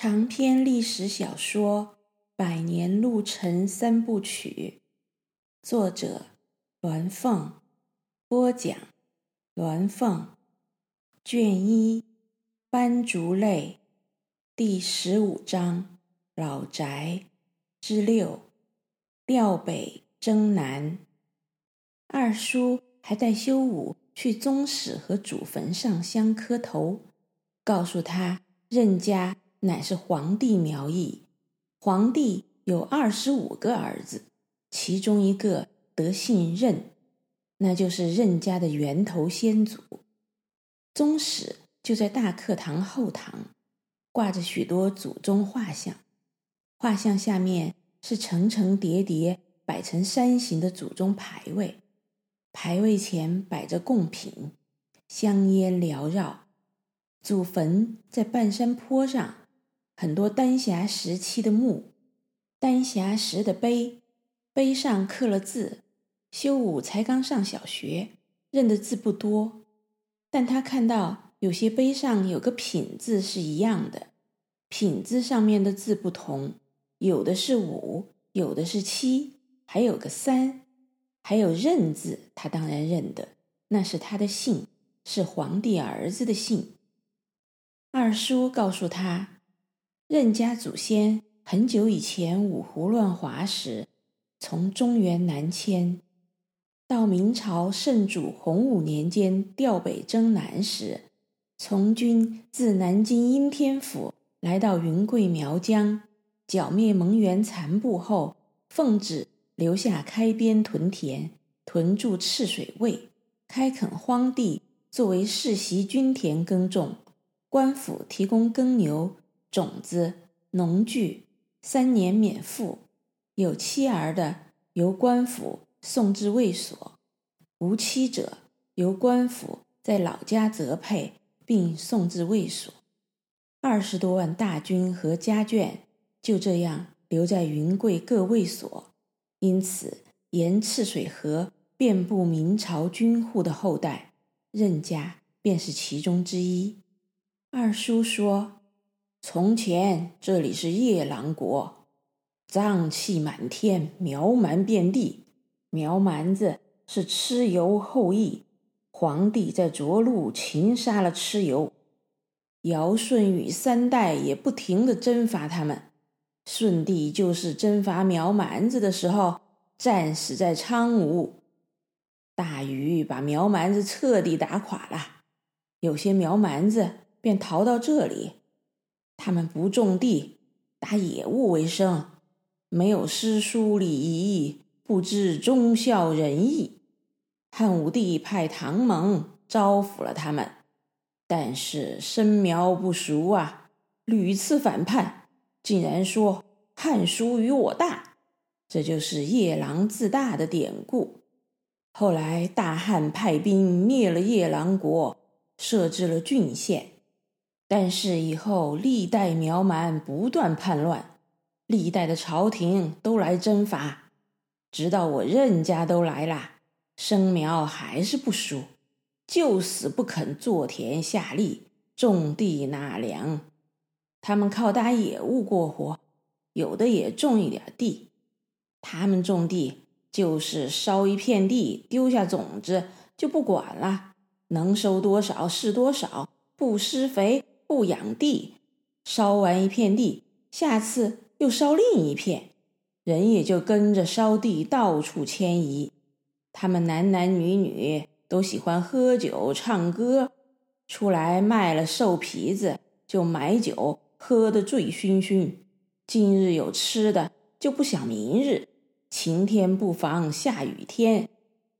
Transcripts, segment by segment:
长篇历史小说《百年路程三部曲》，作者鸾凤，播讲鸾凤，卷一，斑竹泪，第十五章，老宅之六，调北征南。二叔还带修武去宗室和祖坟上香磕头，告诉他任家乃是黄帝苗裔，黄帝有二十五个儿子，其中一个得姓任，那就是任家的源头先祖。宗室就在大课堂后堂，挂着许多祖宗画像，画像下面是层层叠叠摆成山形的祖宗牌位。牌位前摆着贡品，香烟缭绕。祖坟在半山坡上，很多丹霞时期的墓，丹霞石的碑，碑上刻了字。修武才刚上小学，认的字不多，但他看到有些碑上有个品字是一样的，品字上面的字不同，有的是五，有的是七，还有个三。还有任字，他当然认得，那是他的姓，是皇帝儿子的姓。二叔告诉他，任家祖先很久以前五胡乱华时，从中原南迁，到明朝圣祖洪武年间调北征南时，从军自南京应天府来到云贵苗疆，剿灭蒙元残部后，奉旨。留下开边屯田，屯驻赤水卫，开垦荒地，作为世袭均田耕种。官府提供耕牛、种子、农具，三年免赋。有妻儿的，由官府送至卫所；无妻者，由官府在老家择配，并送至卫所。二十多万大军和家眷就这样留在云贵各卫所。因此，沿赤水河遍布明朝军户的后代，任家便是其中之一。二叔说：“从前这里是夜郎国，瘴气满天，苗蛮遍地。苗蛮子是蚩尤后裔，黄帝在涿鹿擒杀了蚩尤，尧舜禹三代也不停的征伐他们。”舜帝就是征伐苗蛮子的时候，战死在苍梧。大禹把苗蛮子彻底打垮了，有些苗蛮子便逃到这里。他们不种地，打野物为生，没有诗书礼仪，不知忠孝仁义。汉武帝派唐蒙招抚了他们，但是生苗不熟啊，屡次反叛。竟然说汉书与我大，这就是夜郎自大的典故。后来大汉派兵灭了夜郎国，设置了郡县。但是以后历代苗蛮不断叛乱，历代的朝廷都来征伐，直到我任家都来了，生苗还是不熟，就死不肯坐田下力，种地纳粮。他们靠打野物过活，有的也种一点地。他们种地就是烧一片地，丢下种子就不管了，能收多少是多少，不施肥，不养地。烧完一片地，下次又烧另一片，人也就跟着烧地到处迁移。他们男男女女都喜欢喝酒唱歌，出来卖了兽皮子就买酒。喝得醉醺醺，今日有吃的就不想明日。晴天不防下雨天，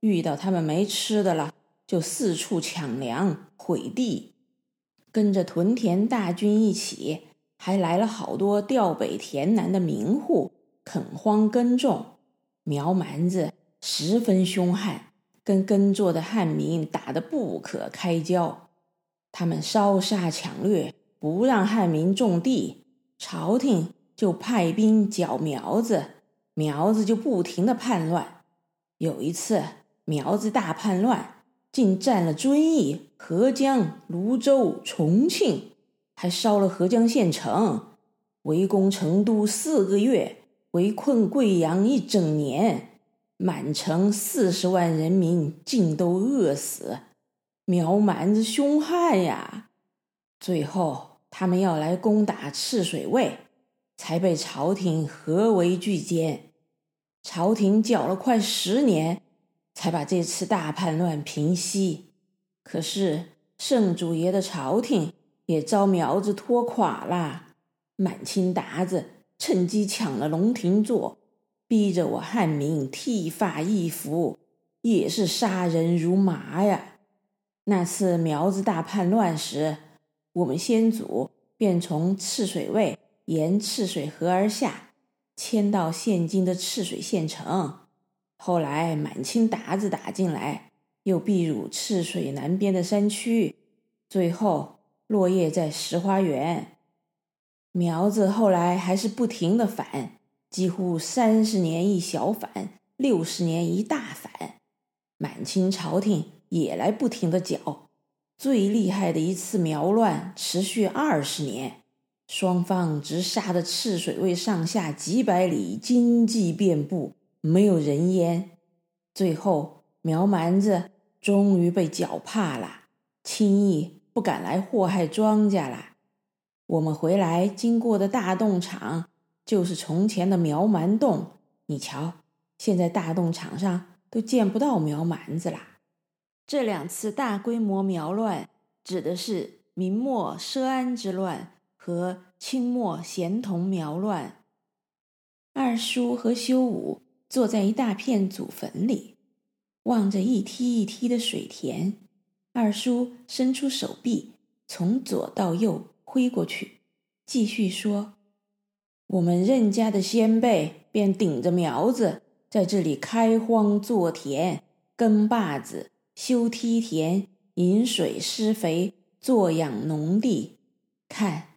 遇到他们没吃的了，就四处抢粮毁地。跟着屯田大军一起，还来了好多调北填南的民户，垦荒耕种。苗蛮子十分凶悍，跟耕作的汉民打得不可开交。他们烧杀抢掠。不让汉民种地，朝廷就派兵剿苗子，苗子就不停的叛乱。有一次，苗子大叛乱，竟占了遵义、合江、泸州、重庆，还烧了合江县城，围攻成都四个月，围困贵阳一整年，满城四十万人民竟都饿死，苗蛮子凶悍呀！最后他们要来攻打赤水卫，才被朝廷合围拒歼。朝廷叫了快十年，才把这次大叛乱平息。可是圣主爷的朝廷也遭苗子拖垮了，满清鞑子趁机抢了龙庭座。逼着我汉民剃发易服，也是杀人如麻呀！那次苗子大叛乱时，我们先祖便从赤水卫沿赤水河而下，迁到现今的赤水县城。后来满清鞑子打进来，又避入赤水南边的山区，最后落叶在石花园。苗子后来还是不停的反。几乎三十年一小反，六十年一大反，满清朝廷也来不停的剿。最厉害的一次苗乱持续二十年，双方直杀得赤水卫上下几百里，荆棘遍布，没有人烟。最后苗蛮子终于被剿怕了，轻易不敢来祸害庄稼了。我们回来经过的大洞场。就是从前的苗蛮洞，你瞧，现在大洞场上都见不到苗蛮子了。这两次大规模苗乱，指的是明末奢安之乱和清末咸同苗乱。二叔和修武坐在一大片祖坟里，望着一梯一梯的水田。二叔伸出手臂，从左到右挥过去，继续说。我们任家的先辈便顶着苗子在这里开荒作田、耕坝子、修梯田、引水施肥、坐养农地。看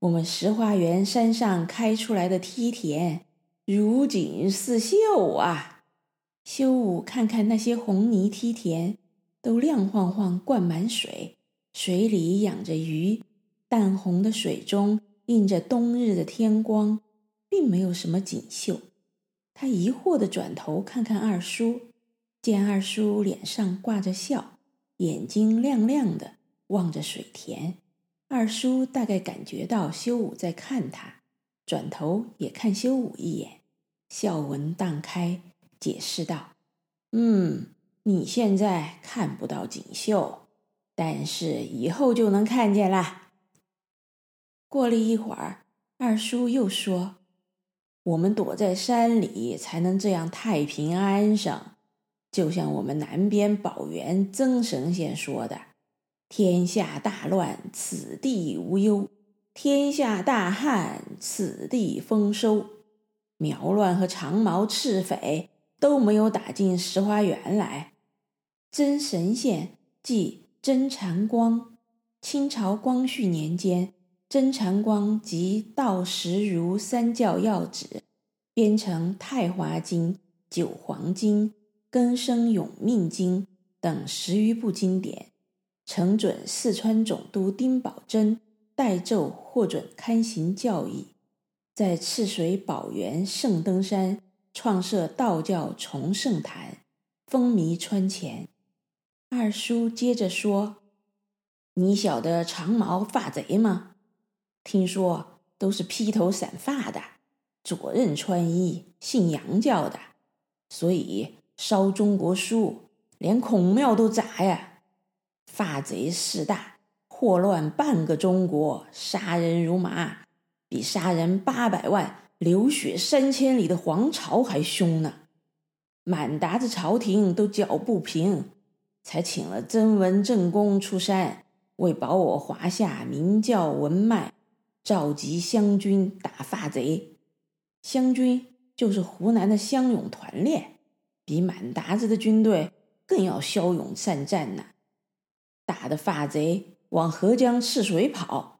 我们石花园山上开出来的梯田，如锦似绣啊！修武看看那些红泥梯田，都亮晃晃，灌满水，水里养着鱼，淡红的水中。映着冬日的天光，并没有什么锦绣。他疑惑地转头看看二叔，见二叔脸上挂着笑，眼睛亮亮的望着水田。二叔大概感觉到修武在看他，转头也看修武一眼，笑纹荡开，解释道：“嗯，你现在看不到锦绣，但是以后就能看见啦。”过了一会儿，二叔又说：“我们躲在山里，才能这样太平安生。就像我们南边宝源曾神仙说的：‘天下大乱，此地无忧；天下大旱，此地丰收。’苗乱和长毛赤匪都没有打进石花园来。真神仙即真禅光，清朝光绪年间。”真禅光集道实儒三教要旨，编成《太华经》《九黄经》《根生永命经》等十余部经典，呈准四川总督丁宝桢代奏获准刊行教义，在赤水宝源圣灯山创设道教崇圣坛，风靡川黔。二叔接着说：“你晓得长毛发贼吗？”听说都是披头散发的，左衽穿衣，信洋教的，所以烧中国书，连孔庙都砸呀！发贼势大，祸乱半个中国，杀人如麻，比杀人八百万、流血三千里的黄巢还凶呢。满韃子朝廷都搅不平，才请了曾文正公出山，为保我华夏名教文脉。召集湘军打发贼，湘军就是湖南的湘勇团练，比满韃子的军队更要骁勇善战呢。打的发贼往合江赤水跑，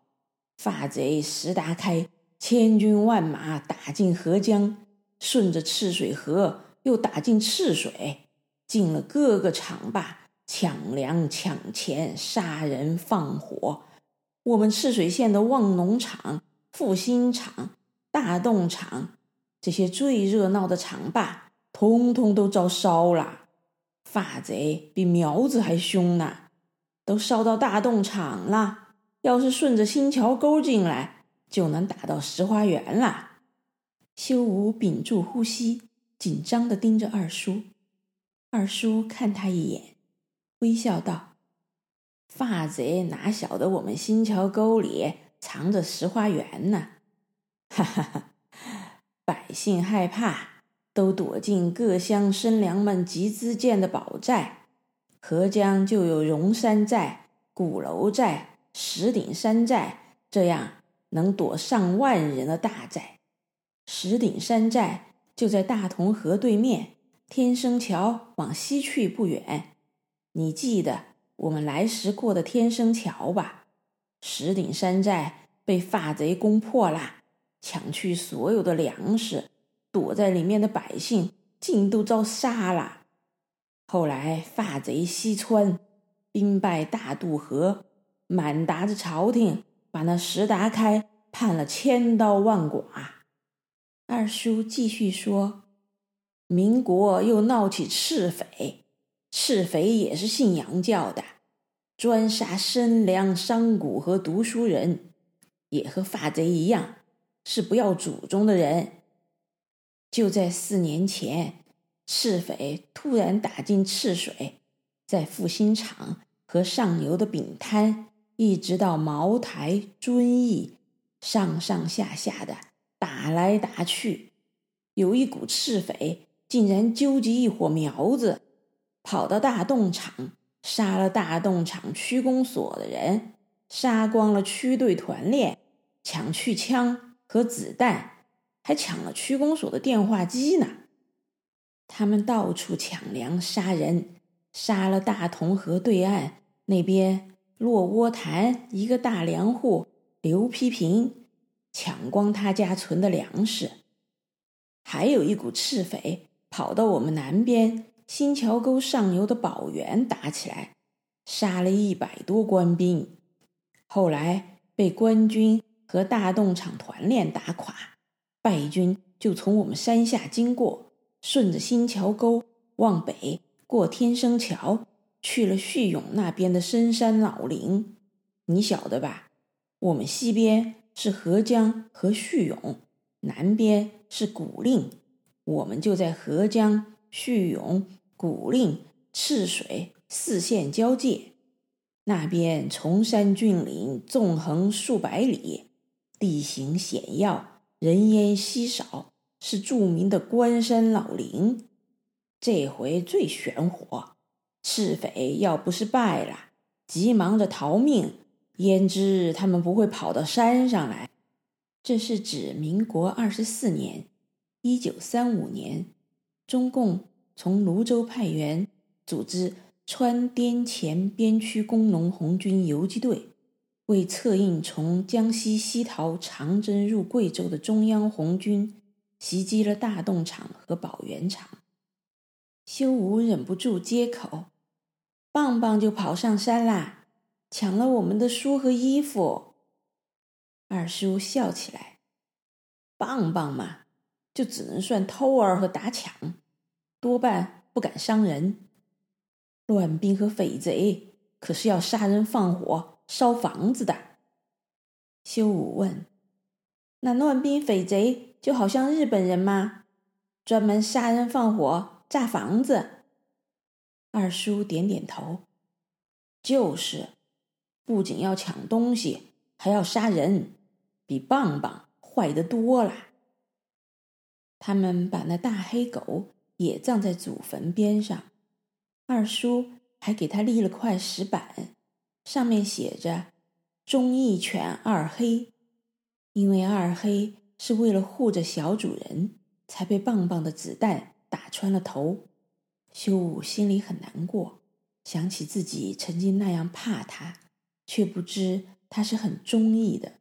发贼石达开千军万马打进合江，顺着赤水河又打进赤水，进了各个厂坝，抢粮抢钱，杀人放火。我们赤水县的望农场、复兴场、大洞场这些最热闹的厂坝，通通都遭烧了。发贼比苗子还凶呢，都烧到大洞场了。要是顺着新桥沟进来，就能打到石花园了。修武屏住呼吸，紧张地盯着二叔。二叔看他一眼，微笑道：“发贼哪晓得我们新桥沟里藏着石花园呢？哈哈哈！百姓害怕，都躲进各乡绅良们集资建的宝寨。河江就有荣山寨、鼓楼寨、石顶山寨，这样能躲上万人的大寨。”石顶山寨就在大同河对面，天生桥往西去不远。你记得我们来时过的天生桥吧？石顶山寨被发贼攻破了，抢去所有的粮食，躲在里面的百姓尽都遭杀了。后来发贼西窜，兵败大渡河，满达着朝廷，把那石达开判了千刀万剐。二叔继续说：“民国又闹起赤匪，赤匪也是信洋教的，专杀绅良、商贾和读书人，也和发贼一样，是不要祖宗的人。就在四年前，赤匪突然打进赤水，在复兴场和上游的饼摊，一直到茅台、遵义，上上下下的。”打来打去，有一股赤匪竟然纠集一伙苗子，跑到大洞场，杀了大洞场区公所的人，杀光了区队团练，抢去枪和子弹，还抢了区公所的电话机呢。他们到处抢粮杀人，杀了大同河对岸那边落窝潭一个大粮户刘批平。抢光他家存的粮食，还有一股赤匪跑到我们南边新桥沟上游的宝源打起来，杀了一百多官兵，后来被官军和大洞场团练打垮，败军就从我们山下经过，顺着新桥沟往北过天生桥，去了叙永那边的深山老林，你晓得吧？我们西边。是合江和叙永，南边是古蔺，我们就在合江、叙永、古蔺、赤水四县交界。那边崇山峻岭，纵横数百里，地形险要，人烟稀少，是著名的关山老林。这回最玄乎，赤匪要不是败了，急忙着逃命。焉知他们不会跑到山上来？这是指民国二十四年，一九三五年，中共从泸州派员组织川滇黔边区工农红军游击队，为策应从江西西逃长征入贵州的中央红军，袭击了大洞场和宝源场。修武忍不住接口：“棒棒就跑上山啦。”抢了我们的书和衣服，二叔笑起来。棒棒嘛，就只能算偷儿和打抢，多半不敢伤人。乱兵和匪贼可是要杀人放火、烧房子的。修武问：“那乱兵匪贼就好像日本人吗？专门杀人放火、炸房子？”二叔点点头：“就是。”不仅要抢东西，还要杀人，比棒棒坏得多了。他们把那大黑狗也葬在祖坟边上，二叔还给他立了块石板，上面写着“忠义犬二黑”，因为二黑是为了护着小主人，才被棒棒的子弹打穿了头。修武心里很难过，想起自己曾经那样怕他。却不知他是很中意的。